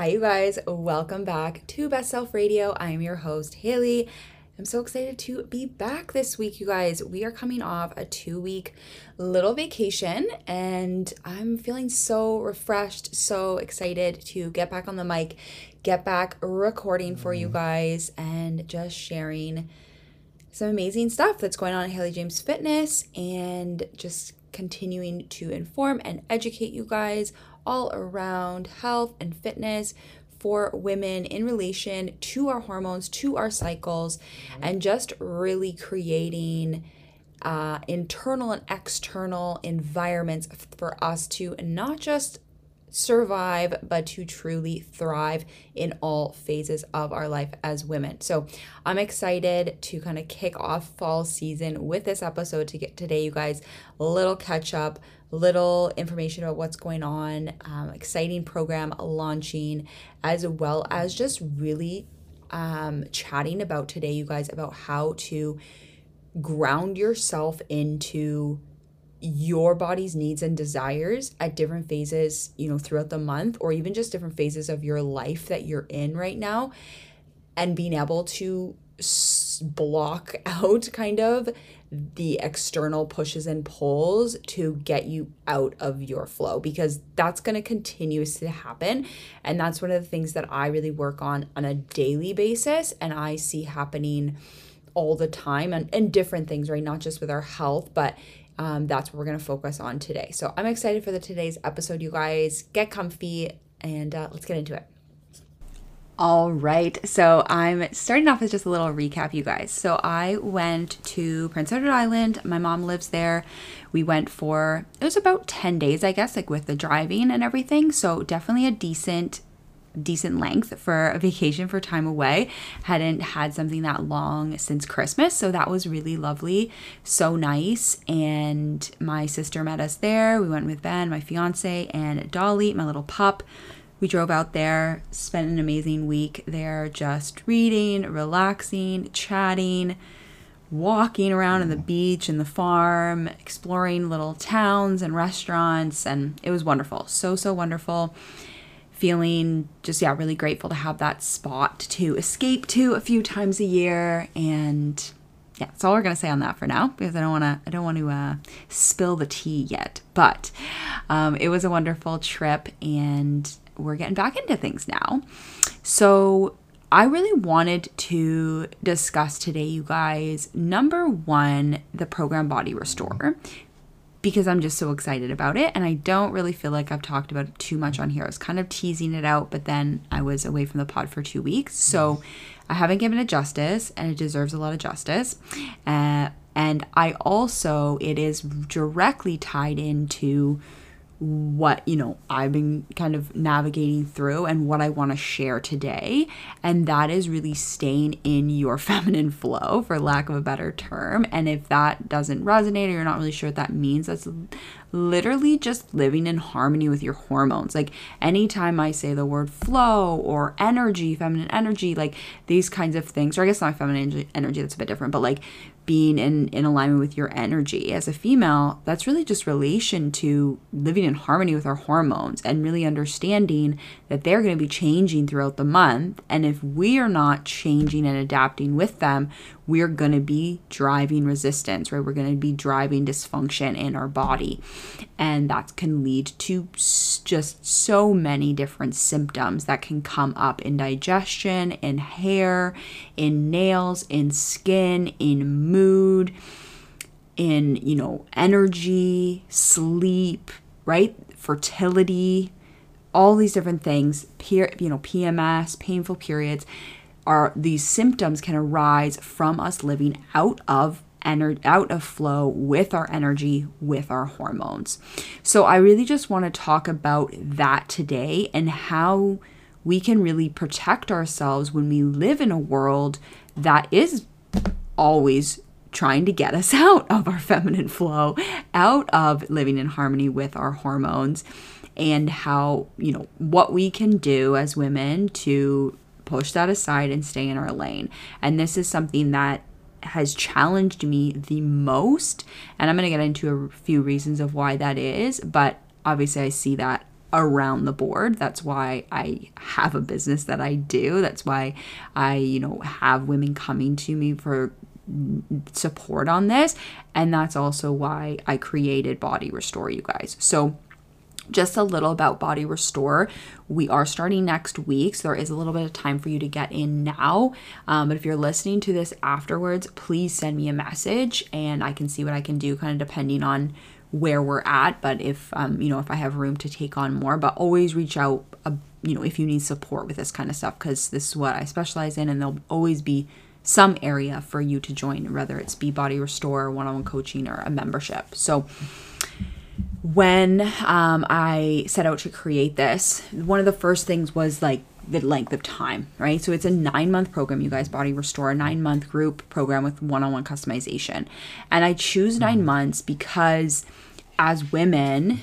Hi, you guys. Welcome back to Best Self Radio. I am your host, Haley. I'm so excited to be back this week, you guys. We are coming off a two week little vacation, and I'm feeling so refreshed, so excited to get back on the mic, get back recording for you mm-hmm. guys, and just sharing some amazing stuff that's going on at Haley James Fitness and just continuing to inform and educate you guys all around health and fitness for women in relation to our hormones, to our cycles, and just really creating uh, internal and external environments for us to not just survive, but to truly thrive in all phases of our life as women. So I'm excited to kind of kick off fall season with this episode to get today, you guys, a little catch up, little information about what's going on, um, exciting program launching, as well as just really um, chatting about today, you guys, about how to ground yourself into your body's needs and desires at different phases, you know, throughout the month or even just different phases of your life that you're in right now and being able to block out kind of the external pushes and pulls to get you out of your flow because that's going to continuously happen. And that's one of the things that I really work on on a daily basis. And I see happening all the time and, and different things right? Not just with our health but um, that's what we're going to focus on today. So I'm excited for the today's episode, you guys. Get comfy and uh, let's get into it. All right, so I'm starting off with just a little recap, you guys. So I went to Prince Edward Island. My mom lives there. We went for, it was about 10 days, I guess, like with the driving and everything. So definitely a decent decent length for a vacation for time away. Hadn't had something that long since Christmas, so that was really lovely. So nice. And my sister met us there. We went with Ben, my fiance, and Dolly, my little pup. We drove out there, spent an amazing week there just reading, relaxing, chatting, walking around on the beach and the farm, exploring little towns and restaurants, and it was wonderful. So, so wonderful feeling just yeah really grateful to have that spot to escape to a few times a year. And yeah that's all we're gonna say on that for now because i don't want to i don't want to uh, spill the tea yet. But um, it was a wonderful trip and we're getting back into things now. So I really wanted to discuss today, you guys. Number one, the program Body Restore, because I'm just so excited about it. And I don't really feel like I've talked about it too much on here. I was kind of teasing it out, but then I was away from the pod for two weeks. So I haven't given it justice, and it deserves a lot of justice. Uh, and I also, it is directly tied into what you know I've been kind of navigating through and what I want to share today and that is really staying in your feminine flow for lack of a better term and if that doesn't resonate or you're not really sure what that means that's literally just living in harmony with your hormones. Like anytime I say the word flow or energy feminine energy like these kinds of things or I guess not feminine energy that's a bit different but like being in, in alignment with your energy. As a female, that's really just relation to living in harmony with our hormones and really understanding that they're going to be changing throughout the month. And if we are not changing and adapting with them, we're going to be driving resistance, right? We're going to be driving dysfunction in our body. And that can lead to just so many different symptoms that can come up in digestion, in hair, in nails, in skin, in mood, in, you know, energy, sleep, right? Fertility, all these different things, peer, you know, PMS, painful periods are these symptoms can arise from us living out of ener- out of flow with our energy with our hormones. So I really just want to talk about that today and how we can really protect ourselves when we live in a world that is always trying to get us out of our feminine flow, out of living in harmony with our hormones and how, you know, what we can do as women to push that aside and stay in our lane. And this is something that has challenged me the most. And I'm going to get into a few reasons of why that is. But obviously, I see that around the board. That's why I have a business that I do. That's why I, you know, have women coming to me for support on this. And that's also why I created Body Restore, you guys. So, just a little about Body Restore. We are starting next week, so there is a little bit of time for you to get in now. Um, but if you're listening to this afterwards, please send me a message and I can see what I can do, kind of depending on where we're at. But if um, you know, if I have room to take on more, but always reach out. Uh, you know, if you need support with this kind of stuff, because this is what I specialize in, and there'll always be some area for you to join, whether it's Be Body Restore, one on one coaching, or a membership. So, when um, I set out to create this, one of the first things was like the length of time, right? So it's a nine month program, you guys, Body Restore, a nine month group program with one on one customization. And I choose nine mm-hmm. months because as women,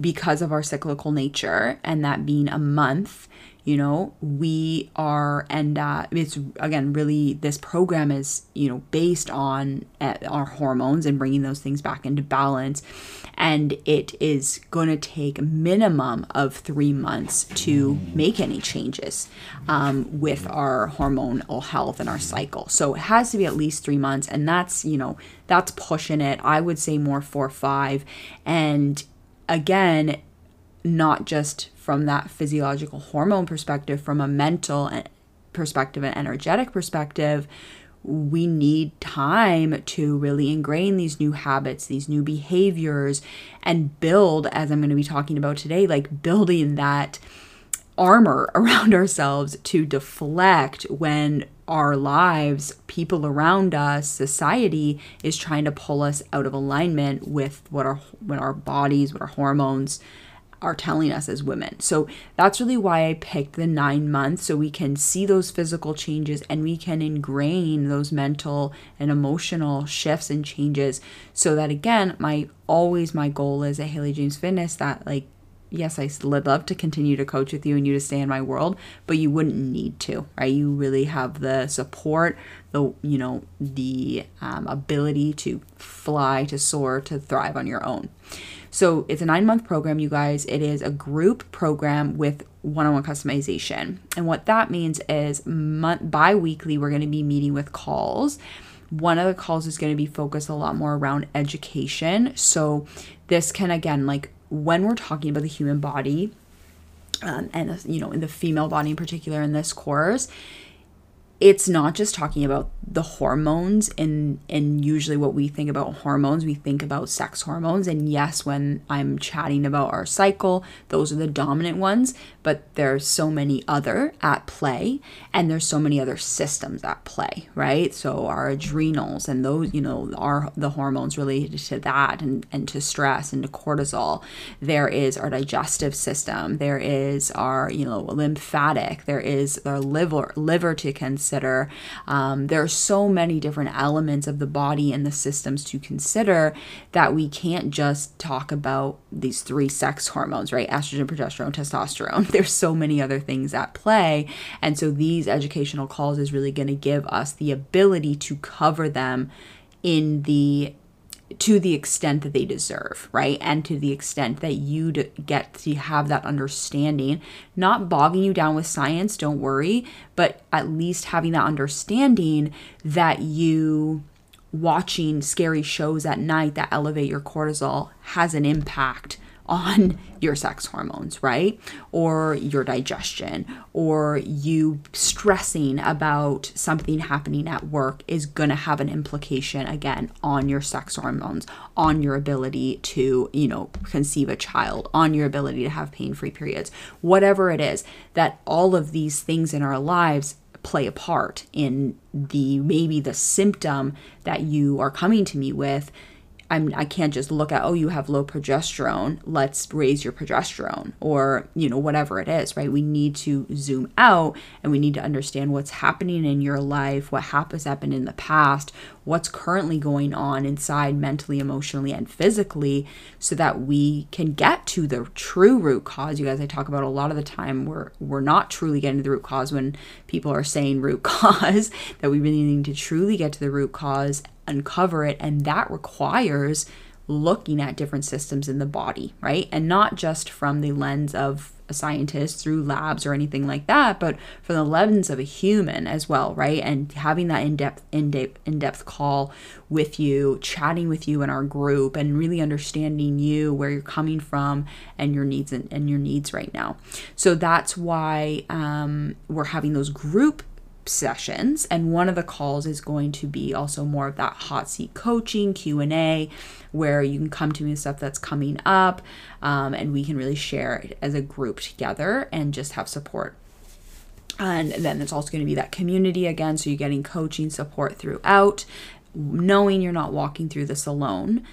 because of our cyclical nature and that being a month, you know we are and uh, it's again really this program is you know based on uh, our hormones and bringing those things back into balance. And it is going to take minimum of three months to make any changes um, with our hormonal health and our cycle. So it has to be at least three months and that's you know that's pushing it i would say more four five. And again not just from that physiological hormone perspective, from a mental perspective and energetic perspective, we need time to really ingrain these new habits, these new behaviors, and build, as I'm going to be talking about today, like building that armor around ourselves to deflect when our lives, people around us, society is trying to pull us out of alignment with what our what our bodies, what our hormones, are telling us as women. So that's really why I picked the nine months so we can see those physical changes and we can ingrain those mental and emotional shifts and changes so that again, my always my goal is at Haley James Fitness that like yes, I would love to continue to coach with you and you to stay in my world, but you wouldn't need to, right? You really have the support, the you know the um, ability to fly, to soar, to thrive on your own. So it's a nine month program, you guys. It is a group program with one on one customization. And what that means is month bi weekly, we're going to be meeting with calls. One of the calls is going to be focused a lot more around education. So this can, again, like when we're talking about the human body, um, and you know, in the female body in particular in this course, it's not just talking about the hormones and and usually what we think about hormones we think about sex hormones. And yes when i'm chatting about our cycle those are the dominant ones but there's so many other at play and there's so many other systems at play right? So our adrenals and those you know are the hormones related to that and, and to stress and to cortisol. There is our digestive system. There is our you know lymphatic. There is our liver liver to consider um, there's so many different elements of the body and the systems to consider that we can't just talk about these three sex hormones, right? Estrogen, progesterone, testosterone. There's so many other things at play. And so these educational calls is really going to give us the ability to cover them in the to the extent that they deserve, right? And to the extent that you get to have that understanding, not bogging you down with science, don't worry, but at least having that understanding that you watching scary shows at night that elevate your cortisol has an impact on your sex hormones, right? Or your digestion, or you stressing about something happening at work is going to have an implication again on your sex hormones, on your ability to, you know, conceive a child, on your ability to have pain free periods, whatever it is, that all of these things in our lives play a part in the maybe the symptom that you are coming to me with I'm I can't just look at oh you have low progesterone let's raise your progesterone or you know whatever it is right? We need to zoom out and we need to understand what's happening in your life what has happened in the past what's currently going on inside mentally emotionally and physically so that we can get to the true root cause. You guys I talk about a lot of the time we're we're not truly getting to the root cause when people are saying root cause that we really need to truly get to the root cause uncover it and that requires looking at different systems in the body, right? And not just from the lens of a scientist through labs or anything like that, but from the lens of a human as well, right? And having that in-depth, in-depth, in-depth call with you, chatting with you in our group, and really understanding you, where you're coming from, and your needs and, and your needs right now. So that's why um, we're having those group sessions and one of the calls is going to be also more of that hot seat coaching q&a where you can come to me with stuff that's coming up um, and we can really share it as a group together and just have support. And then it's also going to be that community again so you're getting coaching support throughout knowing you're not walking through this alone.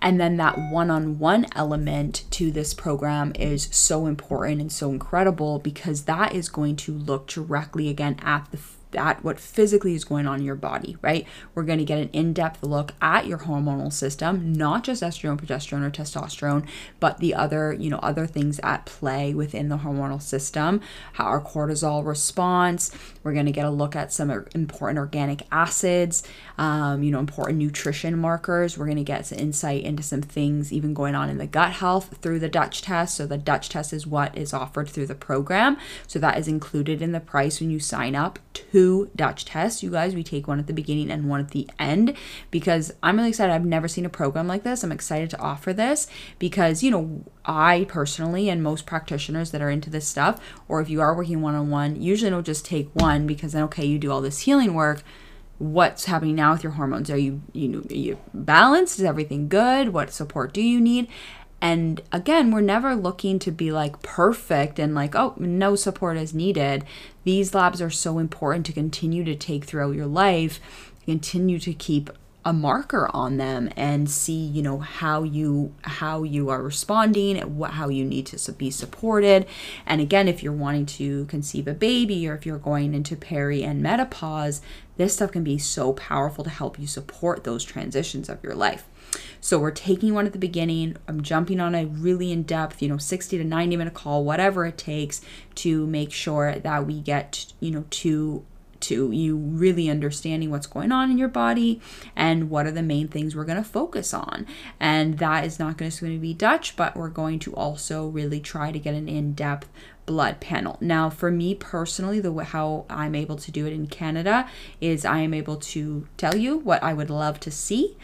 And then that one on one element to this program is so important and so incredible because that is going to look directly again at the at what physically is going on in your body, right? We're going to get an in depth look at your hormonal system, not just estrogen, progesterone, or testosterone, but the other, you know, other things at play within the hormonal system, how our cortisol response. We're going to get a look at some important organic acids, um, you know, important nutrition markers. We're going to get some insight into some things even going on in the gut health through the Dutch test. So, the Dutch test is what is offered through the program. So, that is included in the price when you sign up to two Dutch tests. You guys, we take one at the beginning and one at the end because I'm really excited. I've never seen a program like this. I'm excited to offer this because, you know, I personally and most practitioners that are into this stuff, or if you are working one on one, usually don't just take one because then, okay, you do all this healing work what's happening now with your hormones are you you know you balanced is everything good what support do you need and again, we're never looking to be like perfect and like, oh, no support is needed. These labs are so important to continue to take throughout your life, continue to keep a marker on them and see you know how you how you are responding what how you need to be supported and again if you're wanting to conceive a baby or if you're going into peri and menopause this stuff can be so powerful to help you support those transitions of your life so we're taking one at the beginning. I'm jumping on a really in depth, you know, 60 to 90 minute call, whatever it takes to make sure that we get, you know, to to you really understanding what's going on in your body and what are the main things we're going to focus on. And that is not going to be Dutch, but we're going to also really try to get an in-depth blood panel. Now, for me personally, the how I'm able to do it in Canada is I am able to tell you what I would love to see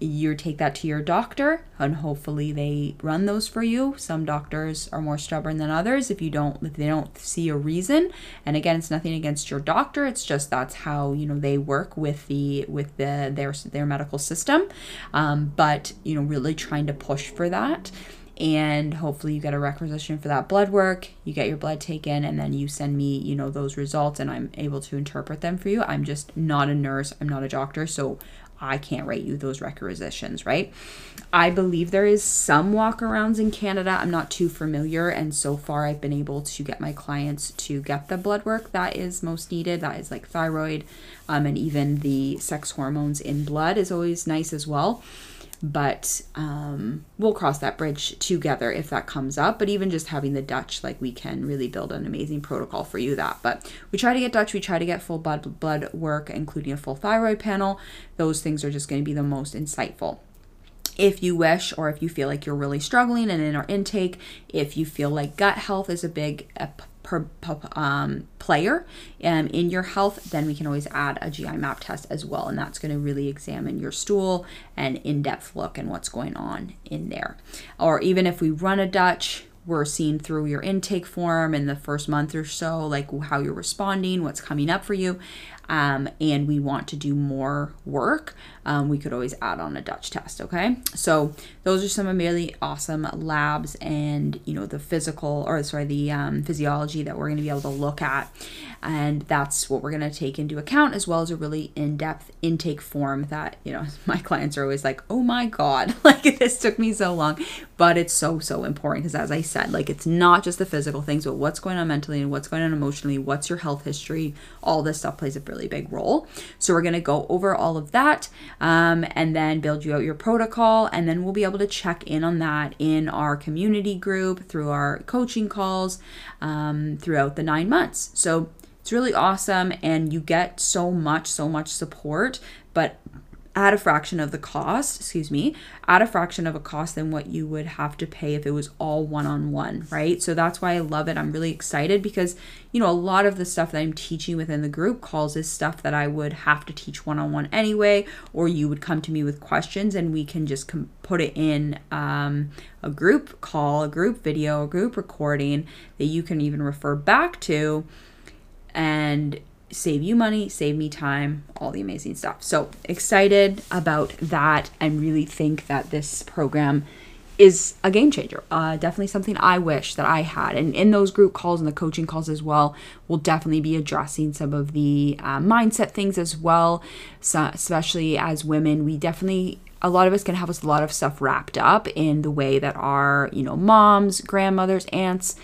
you take that to your doctor and hopefully they run those for you. Some doctors are more stubborn than others if you don't if they don't see a reason. And again it's nothing against your doctor it's just that's how you know they work with the with the their their medical system. Um, but you know really trying to push for that. And hopefully you get a requisition for that blood work you get your blood taken and then you send me you know those results and i'm able to interpret them for you. I'm just not a nurse i'm not a doctor so I can't write you those requisitions, right? I believe there is some walkarounds in Canada. I'm not too familiar, and so far I've been able to get my clients to get the blood work that is most needed. That is like thyroid, um, and even the sex hormones in blood is always nice as well but um, we'll cross that bridge together if that comes up. But even just having the Dutch, like we can really build an amazing protocol for you that. But we try to get Dutch, we try to get full blood blood work, including a full thyroid panel. Those things are just going to be the most insightful if you wish or if you feel like you're really struggling and in our intake if you feel like gut health is a big per, per, um, player um, in your health, then we can always add a GI map test as well. And that's going to really examine your stool and in depth look and what's going on in there. Or even if we run a Dutch, we're seeing through your intake form in the first month or so, like how you're responding, what's coming up for you um, and we want to do more work, um, we could always add on a Dutch test. Okay, so those are some really awesome labs and you know the physical or sorry the um, physiology that we're going to be able to look at, and that's what we're going to take into account as well as a really in-depth intake form that you know my clients are always like, oh my god, like this took me so long, but it's so so important because as I said, like it's not just the physical things, but what's going on mentally and what's going on emotionally, what's your health history, all this stuff plays a really really big role. So we're going to go over all of that um, and then build you out your protocol. And then we'll be able to check in on that in our community group through our coaching calls um, throughout the nine months. So it's really awesome and you get so much, so much support. But at a fraction of the cost, excuse me, at a fraction of a cost than what you would have to pay if it was all one on one, right? So that's why I love it. I'm really excited because, you know, a lot of the stuff that I'm teaching within the group calls is stuff that I would have to teach one on one anyway, or you would come to me with questions and we can just com- put it in um, a group call, a group video, a group recording that you can even refer back to. And save you money, save me time, all the amazing stuff. So excited about that and really think that this program is a game changer. Uh, definitely something I wish that I had. And in those group calls and the coaching calls as well, we'll definitely be addressing some of the uh, mindset things as well. So, especially as women, we definitely a lot of us can have a lot of stuff wrapped up in the way that our, you know, moms, grandmothers, aunts,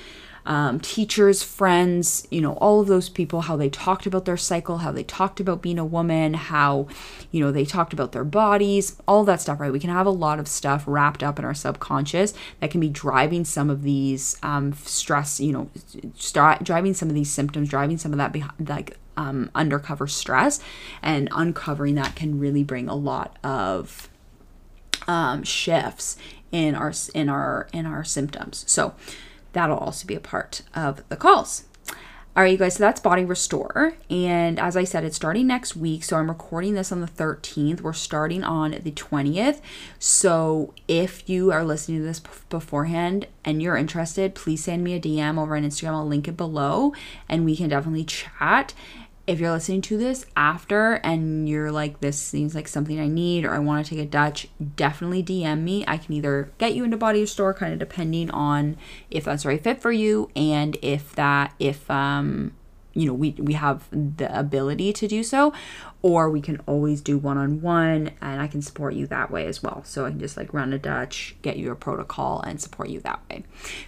um, teachers, friends, you know, all of those people, how they talked about their cycle, how they talked about being a woman, how, you know, they talked about their bodies, all that stuff, right? We can have a lot of stuff wrapped up in our subconscious that can be driving some of these um, stress, you know, driving some of these symptoms, driving some of that behind, like um, undercover stress, and uncovering that can really bring a lot of um, shifts in our in our in our symptoms. So that'll also be a part of the calls. All right, you guys, so that's Body Restore. And as I said, it's starting next week. So I'm recording this on the 13th. We're starting on the 20th. So if you are listening to this beforehand and you're interested, please send me a DM over on Instagram. I'll link it below and we can definitely chat if you're listening to this after and you're like, this seems like something I need or I want to take a Dutch, definitely DM me. I can either get you into Body Restore, kind of depending on if that's the right fit for you and if that, if, um, you know, we, we have the ability to do so, or we can always do one on one and I can support you that way as well. So I can just like run a Dutch, get you a protocol, and support you that way.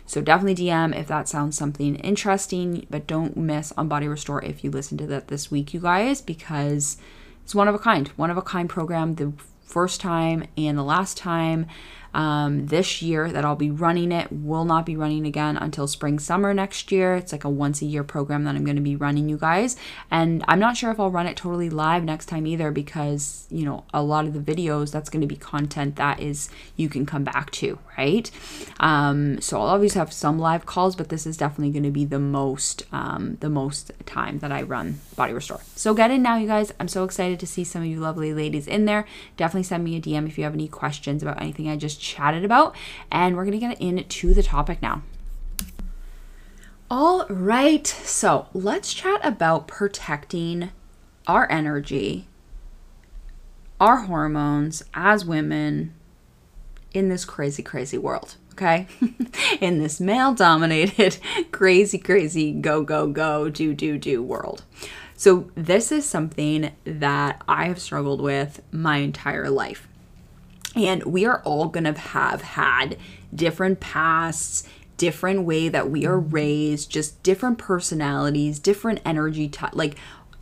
So definitely DM if that sounds something interesting, but don't miss on Body Restore if you listen to that this week, you guys, because it's one of a kind, one of a kind program. The first time and the last time um, this year that I'll be running it. Will not be running again until spring summer next year. It's like a once a year program that I'm going to be running, you guys. And I'm not sure if I'll run it totally live next time either because, you know, a lot of the videos, that's going to be content that is you can come back to, right? Um, so I'll always have some live calls, but this is definitely going to be the most, um, the most time that I run Body Restore. So get in now, you guys. I'm so excited to see some of you lovely ladies in there. Definitely send me a DM if you have any questions about anything I just chatted about. And we're going to get into the topic now. All right, so let's chat about protecting our energy, our hormones as women in this crazy, crazy world. Okay, in this male dominated, crazy, crazy, go, go, go, do, do, do world. So, this is something that I have struggled with my entire life. And we are all going to have had different pasts, different way that we are mm-hmm. raised, just different personalities, different energy t- like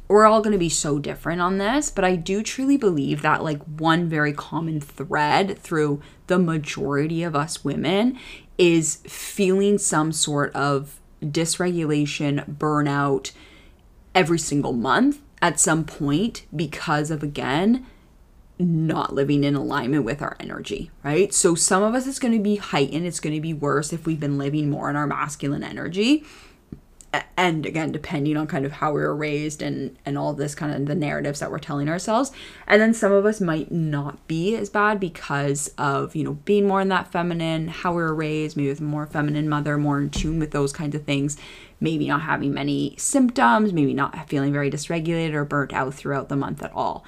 we're all going to be so different on this, but I do truly believe that like one very common thread through the majority of us women is feeling some sort of dysregulation, burnout every single month at some point because of again not living in alignment with our energy, right? So some of us it's going to be heightened, it's going to be worse if we've been living more in our masculine energy. And again, depending on kind of how we were raised and and all this kind of the narratives that we're telling ourselves. And then some of us might not be as bad because of, you know, being more in that feminine, how we were raised, maybe with a more feminine mother, more in tune with those kinds of things maybe not having many symptoms, maybe not feeling very dysregulated or burnt out throughout the month at all.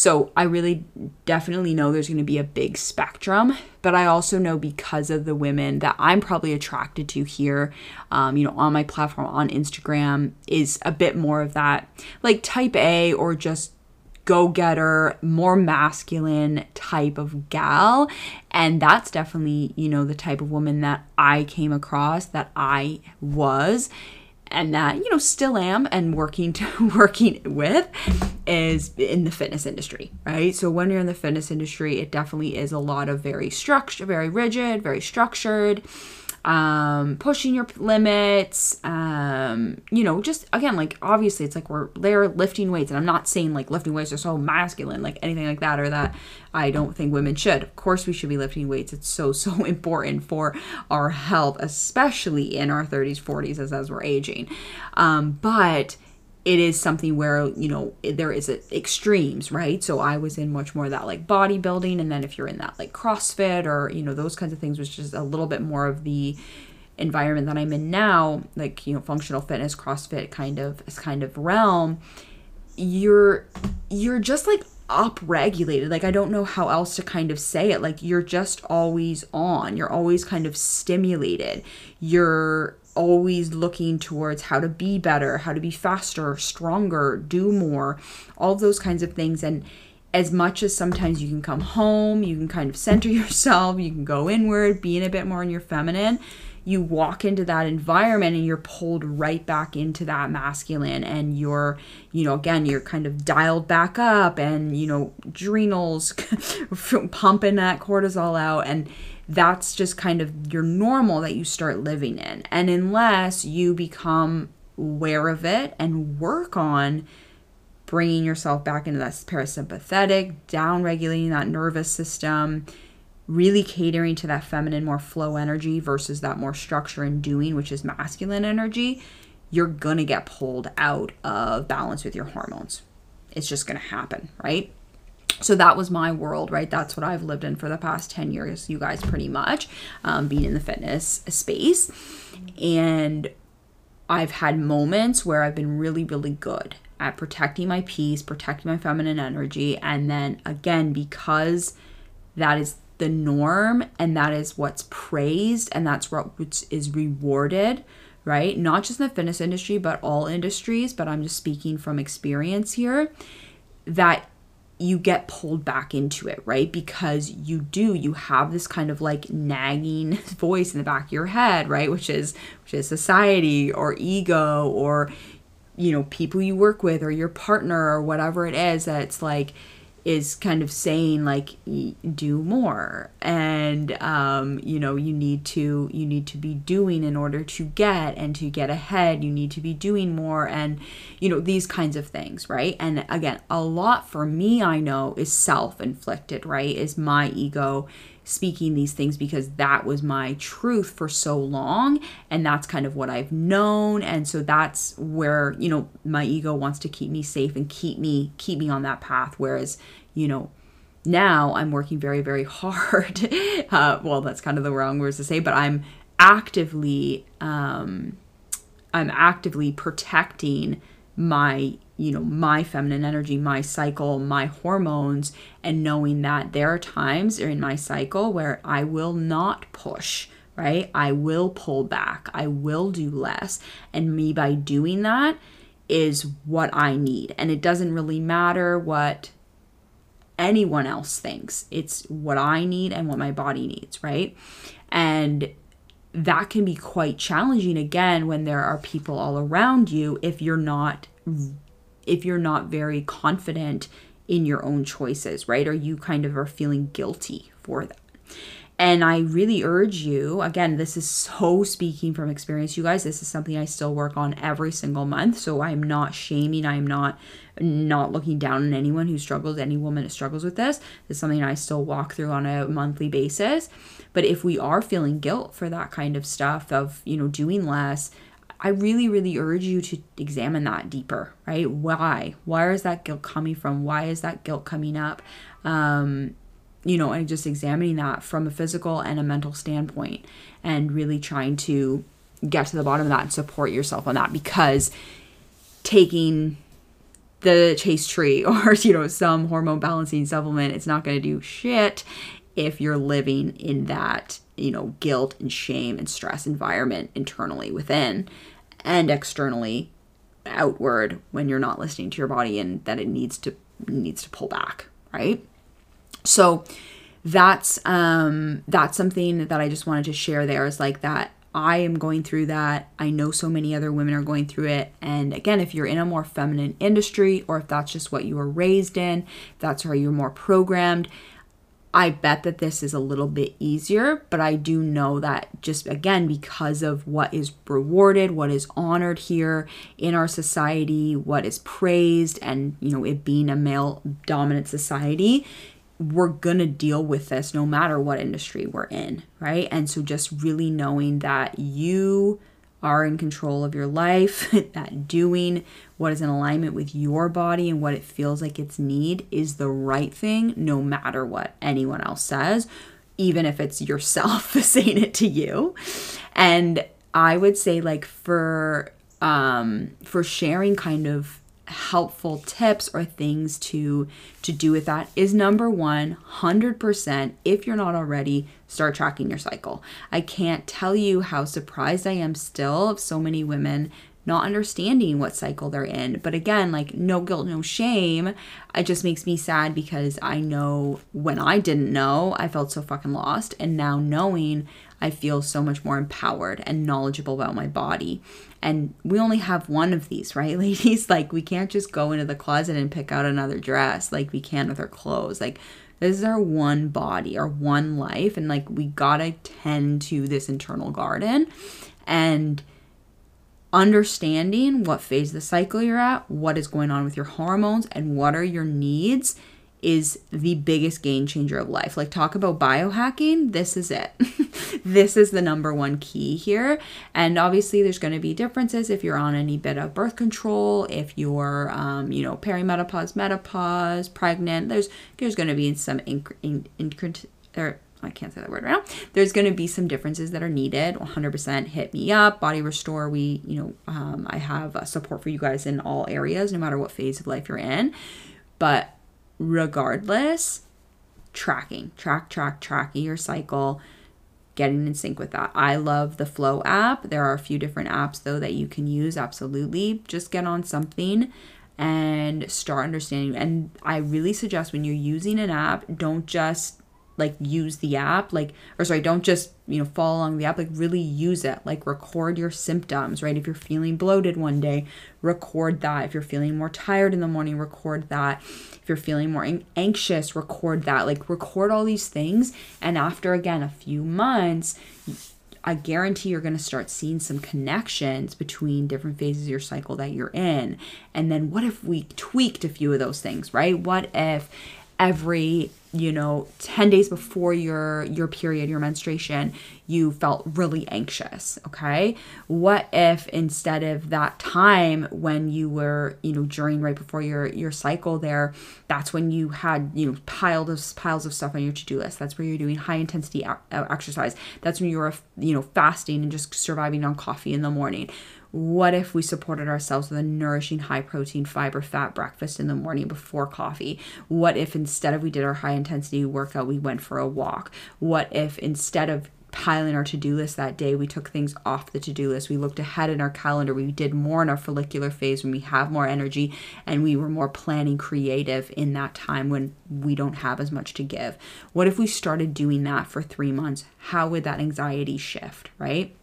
So I really definitely know there's going to be a big spectrum, but I also know because of the women that I'm probably attracted to here, um, you know, on my platform on Instagram is a bit more of that like type A or just go getter, more masculine type of gal. And that's definitely, you know, the type of woman that I came across that I was and that you know still am and working to working with is in the fitness industry right? So when you're in the fitness industry it definitely is a lot of very structured very rigid very structured um, pushing your limits, um, you know, just again, like obviously it's like we're they're lifting weights, and I'm not saying like lifting weights are so masculine, like anything like that, or that I don't think women should. Of course, we should be lifting weights. It's so so important for our health, especially in our 30s, 40s, as as we're aging. Um, but it is something where you know there is extremes right? So i was in much more that like bodybuilding and then if you're in that like crossfit or you know those kinds of things which is a little bit more of the environment that i'm in now like you know functional fitness crossfit kind of kind of realm you're you're just like up regulated like i don't know how else to kind of say it. Like you're just always on. You're always kind of stimulated. You're always looking towards how to be better, how to be faster, stronger, do more, all those kinds of things. And as much as sometimes you can come home, you can kind of center yourself, you can go inward, being a bit more in your feminine, you walk into that environment and you're pulled right back into that masculine and you're you know again you're kind of dialed back up and you know adrenals pumping that cortisol out and that's just kind of your normal that you start living in. And unless you become aware of it and work on bringing yourself back into that parasympathetic, down regulating that nervous system, really catering to that feminine, more flow energy versus that more structure and doing, which is masculine energy, you're gonna get pulled out of balance with your hormones. It's just gonna happen, right? So that was my world right? That's what i've lived in for the past 10 years you guys pretty much um, being in the fitness space. And i've had moments where i've been really really good at protecting my peace protecting my feminine energy and then again because that is the norm and that is what's praised and that's what is rewarded right? Not just in the fitness industry but all industries but i'm just speaking from experience here that you get pulled back into it, right? Because you do, you have this kind of like nagging voice in the back of your head, right? Which is which is society or ego or you know, people you work with or your partner or whatever it is that it's like is kind of saying like do more. And um, you know you need to you need to be doing in order to get and to get ahead. You need to be doing more and you know these kinds of things right? And again a lot for me i know is self-inflicted right? Is my ego speaking these things because that was my truth for so long and that's kind of what I've known and so that's where you know my ego wants to keep me safe and keep me keep me on that path whereas you know now I'm working very very hard uh, well that's kind of the wrong words to say but I'm actively um I'm actively protecting my you know, my feminine energy, my cycle, my hormones, and knowing that there are times in my cycle where I will not push, right? I will pull back, I will do less. And me by doing that is what I need. And it doesn't really matter what anyone else thinks, it's what I need and what my body needs, right? And that can be quite challenging again when there are people all around you if you're not if you're not very confident in your own choices, right? Or you kind of are feeling guilty for that. And I really urge you, again, this is so speaking from experience, you guys. This is something I still work on every single month. So I'm not shaming, I'm not not looking down on anyone who struggles, any woman who struggles with this. This is something I still walk through on a monthly basis. But if we are feeling guilt for that kind of stuff of, you know, doing less, I really, really urge you to examine that deeper, right? Why? Why is that guilt coming from? Why is that guilt coming up? Um, you know, and just examining that from a physical and a mental standpoint and really trying to get to the bottom of that and support yourself on that because taking the chaste tree or you know some hormone balancing supplement it's not going to do shit if you're living in that you know guilt and shame and stress environment internally within and externally outward when you're not listening to your body and that it needs to needs to pull back right? So that's um that's something that i just wanted to share there is like that i am going through that. I know so many other women are going through it. And again if you're in a more feminine industry or if that's just what you were raised in that's how you're more programmed I bet that this is a little bit easier, but I do know that just again, because of what is rewarded, what is honored here in our society, what is praised, and you know, it being a male dominant society, we're gonna deal with this no matter what industry we're in, right? And so just really knowing that you are in control of your life, that doing what is in alignment with your body and what it feels like its need is the right thing, no matter what anyone else says, even if it's yourself saying it to you. And I would say, like, for um for sharing kind of helpful tips or things to to do with that is number 1 100% if you're not already start tracking your cycle. I can't tell you how surprised i am still of so many women not understanding what cycle they're in. But again like no guilt no shame. It just makes me sad because i know when i didn't know i felt so fucking lost. And now knowing I feel so much more empowered and knowledgeable about my body. And we only have one of these, right, ladies? Like, we can't just go into the closet and pick out another dress like we can with our clothes. Like, this is our one body, our one life. And like, we gotta tend to this internal garden and understanding what phase of the cycle you're at, what is going on with your hormones, and what are your needs is the biggest game changer of life. Like, talk about biohacking, this is it. this is the number one key here. And obviously, there's going to be differences if you're on any bit of birth control, if you're, um, you know, perimenopause, menopause, pregnant. There's there's going to be some inc- in, or I can't say that word right now. There's going to be some differences that are needed. 100% hit me up. Body Restore, we, you know, um, I have support for you guys in all areas, no matter what phase of life you're in. But regardless, tracking, track, track, tracking your cycle, getting in sync with that. I love the Flo app. There are a few different apps though that you can use. Absolutely. Just get on something and start understanding. And I really suggest when you're using an app, don't just like use the app like or sorry don't just you know follow along the app like really use it. Like record your symptoms right? If you're feeling bloated one day record that. If you're feeling more tired in the morning record that. If you're feeling more anxious record that. Like record all these things and after again a few months I guarantee you're going to start seeing some connections between different phases of your cycle that you're in. And then what if we tweaked a few of those things, right? What if every you know 10 days before your your period your menstruation you felt really anxious okay? What if instead of that time when you were you know during right before your your cycle there that's when you had you know piled of piles of stuff on your to-do list. That's where you're doing high intensity uh, exercise. That's when you were you know fasting and just surviving on coffee in the morning what if we supported ourselves with a nourishing, high protein, fiber, fat breakfast in the morning before coffee? What if instead of we did our high intensity workout, we went for a walk? What if instead of piling our to-do list that day we took things off the to-do list? We looked ahead in our calendar. We did more in our follicular phase when we have more energy and we were more planning creative in that time when we don't have as much to give. What if we started doing that for three months? How would that anxiety shift right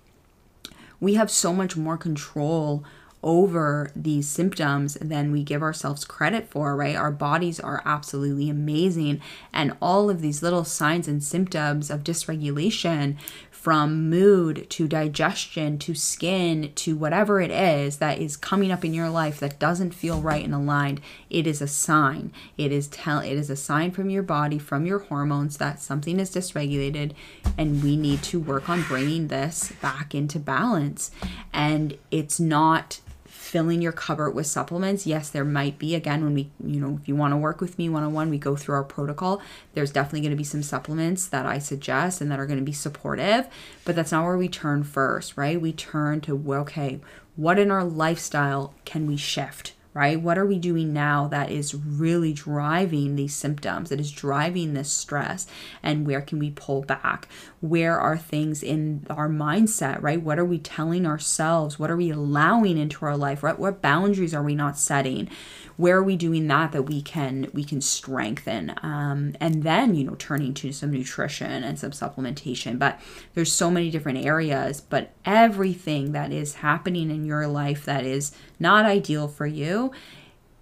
we have so much more control over these symptoms than we give ourselves credit for, right? Our bodies are absolutely amazing. And all of these little signs and symptoms of dysregulation from mood to digestion to skin to whatever it is that is coming up in your life that doesn't feel right and aligned it is a sign. It is tell it is a sign from your body from your hormones that something is dysregulated and we need to work on bringing this back into balance. And it's not filling your cupboard with supplements. Yes, there might be, again, when we, you know, if you want to work with me one on one, we go through our protocol. There's definitely going to be some supplements that I suggest and that are going to be supportive, but that's not where we turn first, right? We turn to, okay, what in our lifestyle can we shift? right? What are we doing now that is really driving these symptoms, that is driving this stress? And where can we pull back? Where are things in our mindset, right? What are we telling ourselves? What are we allowing into our life? What, what boundaries are we not setting? where are we doing that that we can we can strengthen um, and then you know turning to some nutrition and some supplementation but there's so many different areas but everything that is happening in your life that is not ideal for you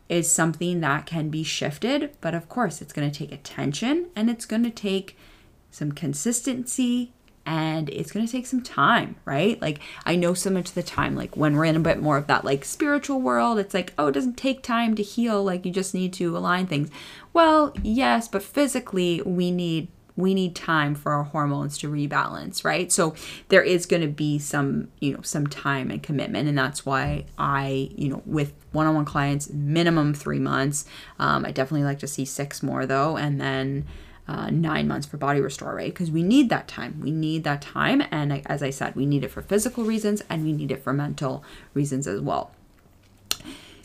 is something that can be shifted, but of course, it's going to take attention and it's going to take some consistency and it's going to take some time, right? Like I know so much of the time like when we're in a bit more of that like spiritual world, it's like, oh, it doesn't take time to heal, like you just need to align things. Well, yes, but physically we need we need time for our hormones to rebalance, right? So there is going to be some, you know, some time and commitment, and that's why I, you know, with one-on-one clients, minimum three months. Um, I definitely like to see six more though, and then uh, nine months for body restore, right? Because we need that time. We need that time. And as I said, we need it for physical reasons and we need it for mental reasons as well.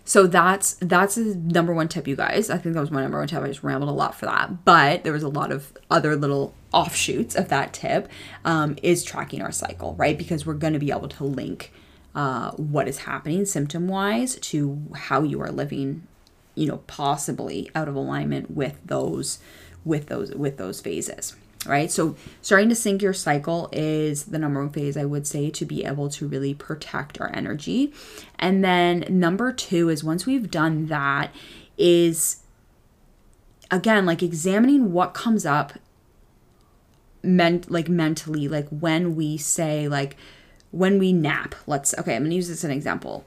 So that's that's the number one tip, you guys. I think that was my number one tip. I just rambled a lot for that, but there was a lot of other little offshoots of that tip. Um, is tracking our cycle, right? Because we're going to be able to link uh, what is happening symptom wise to how you are living, you know, possibly out of alignment with those with those with those phases right? So starting to sync your cycle is the number one phase i would say to be able to really protect our energy. And then number two is once we've done that is again like examining what comes up meant like mentally like when we say like when we nap let's okay i'm gonna use this as an example.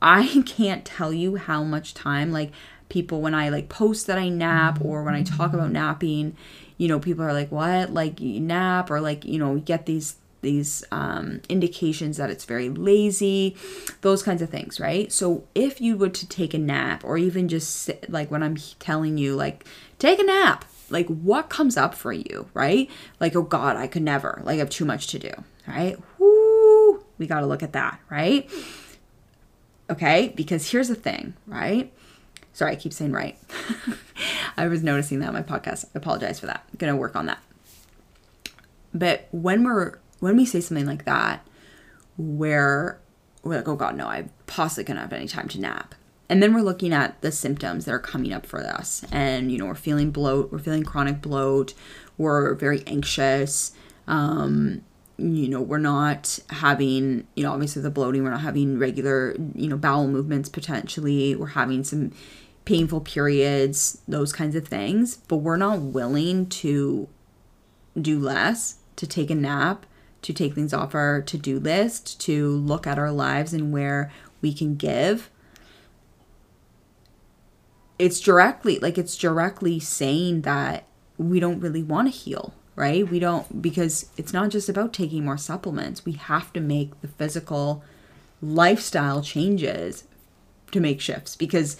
I can't tell you how much time like people when I like post that I nap or when I talk about napping, you know, people are like, "What? Like you nap?" or like, you know, get these these um, indications that it's very lazy, those kinds of things, right? So if you were to take a nap, or even just sit, like when I'm telling you, like take a nap, like what comes up for you, right? Like oh God, I could never, like I have too much to do, right? Whoo, we got to look at that, right? Okay, because here's the thing, right? Sorry, I keep saying right. I was noticing that on my podcast. I apologize for that. I'm gonna work on that. But when we're when we say something like that, where we're like, oh God, no, I possibly gonna have any time to nap. And then we're looking at the symptoms that are coming up for us. And, you know, we're feeling bloat, we're feeling chronic bloat, we're very anxious. Um, you know, we're not having, you know, obviously the bloating, we're not having regular, you know, bowel movements potentially. We're having some painful periods, those kinds of things, but we're not willing to do less, to take a nap, to take things off our to do list, to look at our lives and where we can give. It's directly, like, it's directly saying that we don't really want to heal, right? We don't, because it's not just about taking more supplements. We have to make the physical lifestyle changes to make shifts because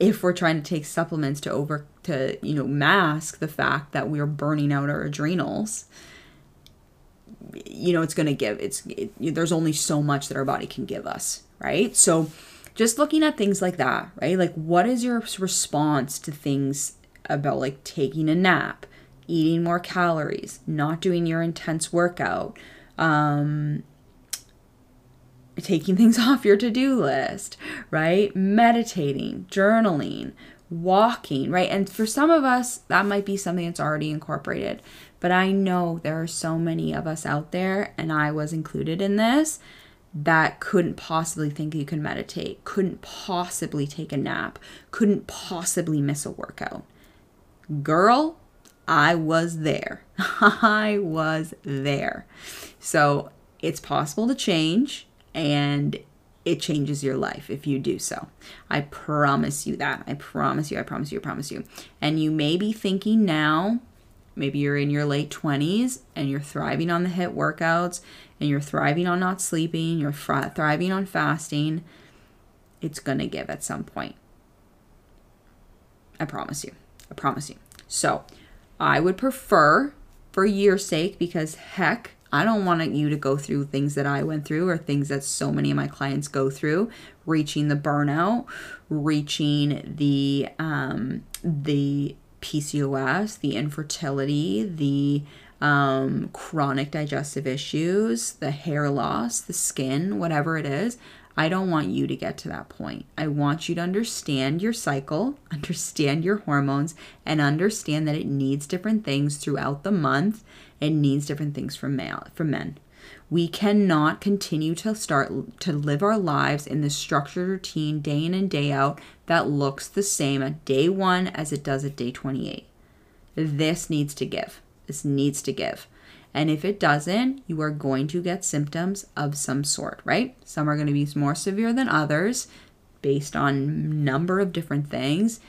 if we're trying to take supplements to over to you know mask the fact that we're burning out our adrenals you know it's going to give it's it, there's only so much that our body can give us right? So just looking at things like that right? Like what is your response to things about like taking a nap eating more calories not doing your intense workout um taking things off your to do list, right? Meditating, journaling, walking, right? And for some of us, that might be something that's already incorporated. But I know there are so many of us out there, and I was included in this, that couldn't possibly think you can meditate, couldn't possibly take a nap, couldn't possibly miss a workout. Girl, I was there. I was there. So it's possible to change and it changes your life if you do so. I promise you that. I promise you, I promise you, I promise you. And you may be thinking now, maybe you're in your late 20s and you're thriving on the HIIT workouts and you're thriving on not sleeping, you're thriving on fasting. It's going to give at some point. I promise you. I promise you. So, I would prefer for your sake because heck, I don't want you to go through things that I went through or things that so many of my clients go through, reaching the burnout, reaching the um, the PCOS, the infertility, the um, chronic digestive issues, the hair loss, the skin, whatever it is. I don't want you to get to that point. I want you to understand your cycle, understand your hormones, and understand that it needs different things throughout the month it needs different things from male from men. We cannot continue to start to live our lives in this structured routine day in and day out that looks the same at day one as it does at day 28. This needs to give. This needs to give. And if it doesn't, you are going to get symptoms of some sort, right? Some are going to be more severe than others based on number of different things.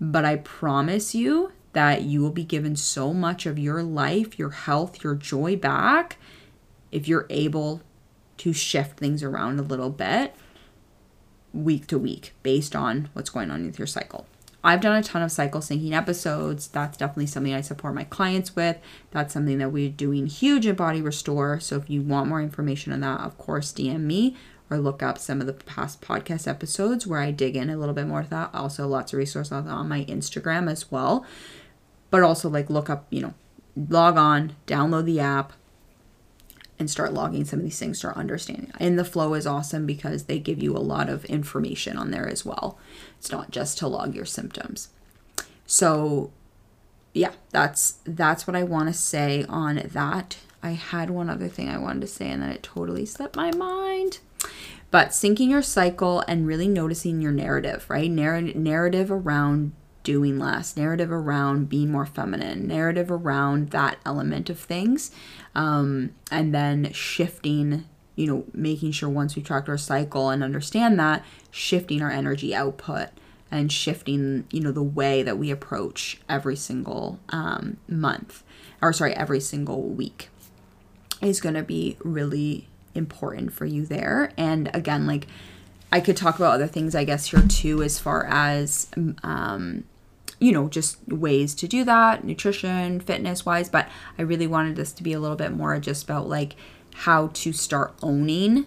But I promise you that you will be given so much of your life, your health, your joy back if you're able to shift things around a little bit week to week based on what's going on with your cycle. I've done a ton of cycle syncing episodes. That's definitely something I support my clients with. That's something that we're doing huge in Body Restore. So if you want more information on that, of course, DM me or look up some of the past podcast episodes where I dig in a little bit more to that. Also, lots of resources on my Instagram as well. But also, like, look up, you know, log on, download the app, and start logging some of these things, start understanding. And the Flo is awesome because they give you a lot of information on there as well. It's not just to log your symptoms. So yeah, that's that's what I want to say on that. I had one other thing I wanted to say and then it totally slipped my mind. But syncing your cycle and really noticing your narrative, right? Narr- narrative around doing less, narrative around being more feminine, narrative around that element of things. Um, and then shifting, you know, making sure once we track our cycle and understand that, shifting our energy output and shifting, you know, the way that we approach every single um, month, or sorry, every single week is going to be really important for you there. And again, like, I could talk about other things, I guess, here too, as far as um, you know, just ways to do that, nutrition, fitness wise. But I really wanted this to be a little bit more just about like how to start owning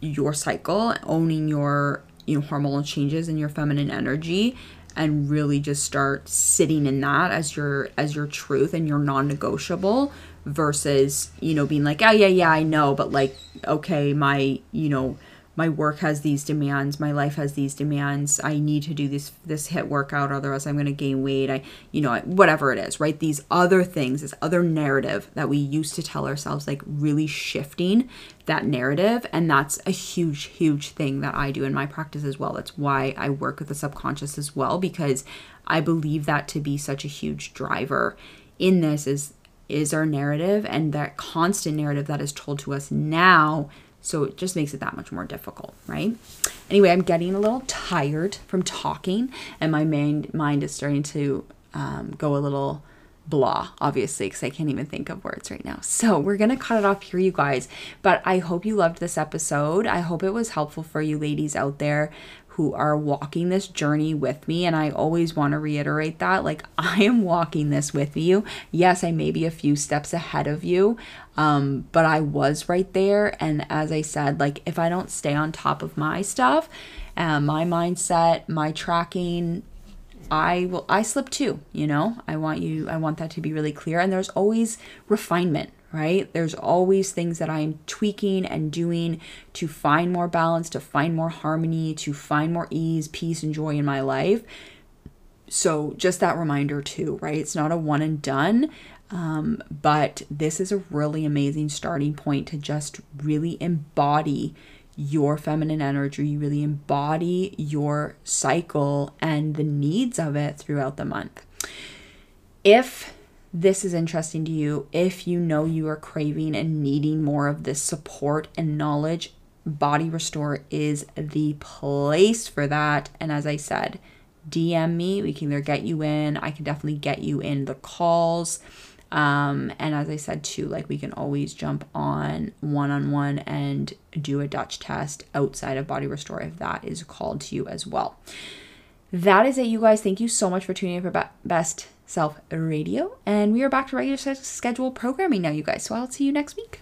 your cycle, owning your, you know, hormonal changes in your feminine energy and really just start sitting in that as your as your truth and your non-negotiable versus you know being like oh yeah yeah i know but like okay my you know my work has these demands my life has these demands i need to do this this HIIT workout otherwise i'm going to gain weight i you know whatever it is right? These other things this other narrative that we used to tell ourselves like really shifting that narrative and that's a huge huge thing that i do in my practice as well. That's why i work with the subconscious as well because i believe that to be such a huge driver in this is is our narrative and that constant narrative that is told to us now so it just makes it that much more difficult, right? Anyway, I'm getting a little tired from talking, and my mind mind is starting to um, go a little blah, obviously, because I can't even think of words right now. So we're gonna cut it off here, you guys. But I hope you loved this episode. I hope it was helpful for you ladies out there who are walking this journey with me. And I always want to reiterate that like, I am walking this with you. Yes, I may be a few steps ahead of you, um, but I was right there. And as I said, like, if I don't stay on top of my stuff, uh, my mindset, my tracking, I will I slip too, you know? I want you I want that to be really clear and there's always refinement, right? There's always things that I'm tweaking and doing to find more balance, to find more harmony, to find more ease, peace, and joy in my life. So, just that reminder, too, right? It's not a one and done, um, but this is a really amazing starting point to just really embody your feminine energy, you really embody your cycle and the needs of it throughout the month. If this is interesting to you, if you know you are craving and needing more of this support and knowledge, Body Restore is the place for that. And as I said, DM me. We can either get you in, I can definitely get you in the calls. Um, and as I said too, like we can always jump on one on one and do a Dutch test outside of Body Restore if that is called to you as well. That is it, you guys. Thank you so much for tuning in for Best Self Radio. And we are back to regular schedule programming now, you guys. So I'll see you next week.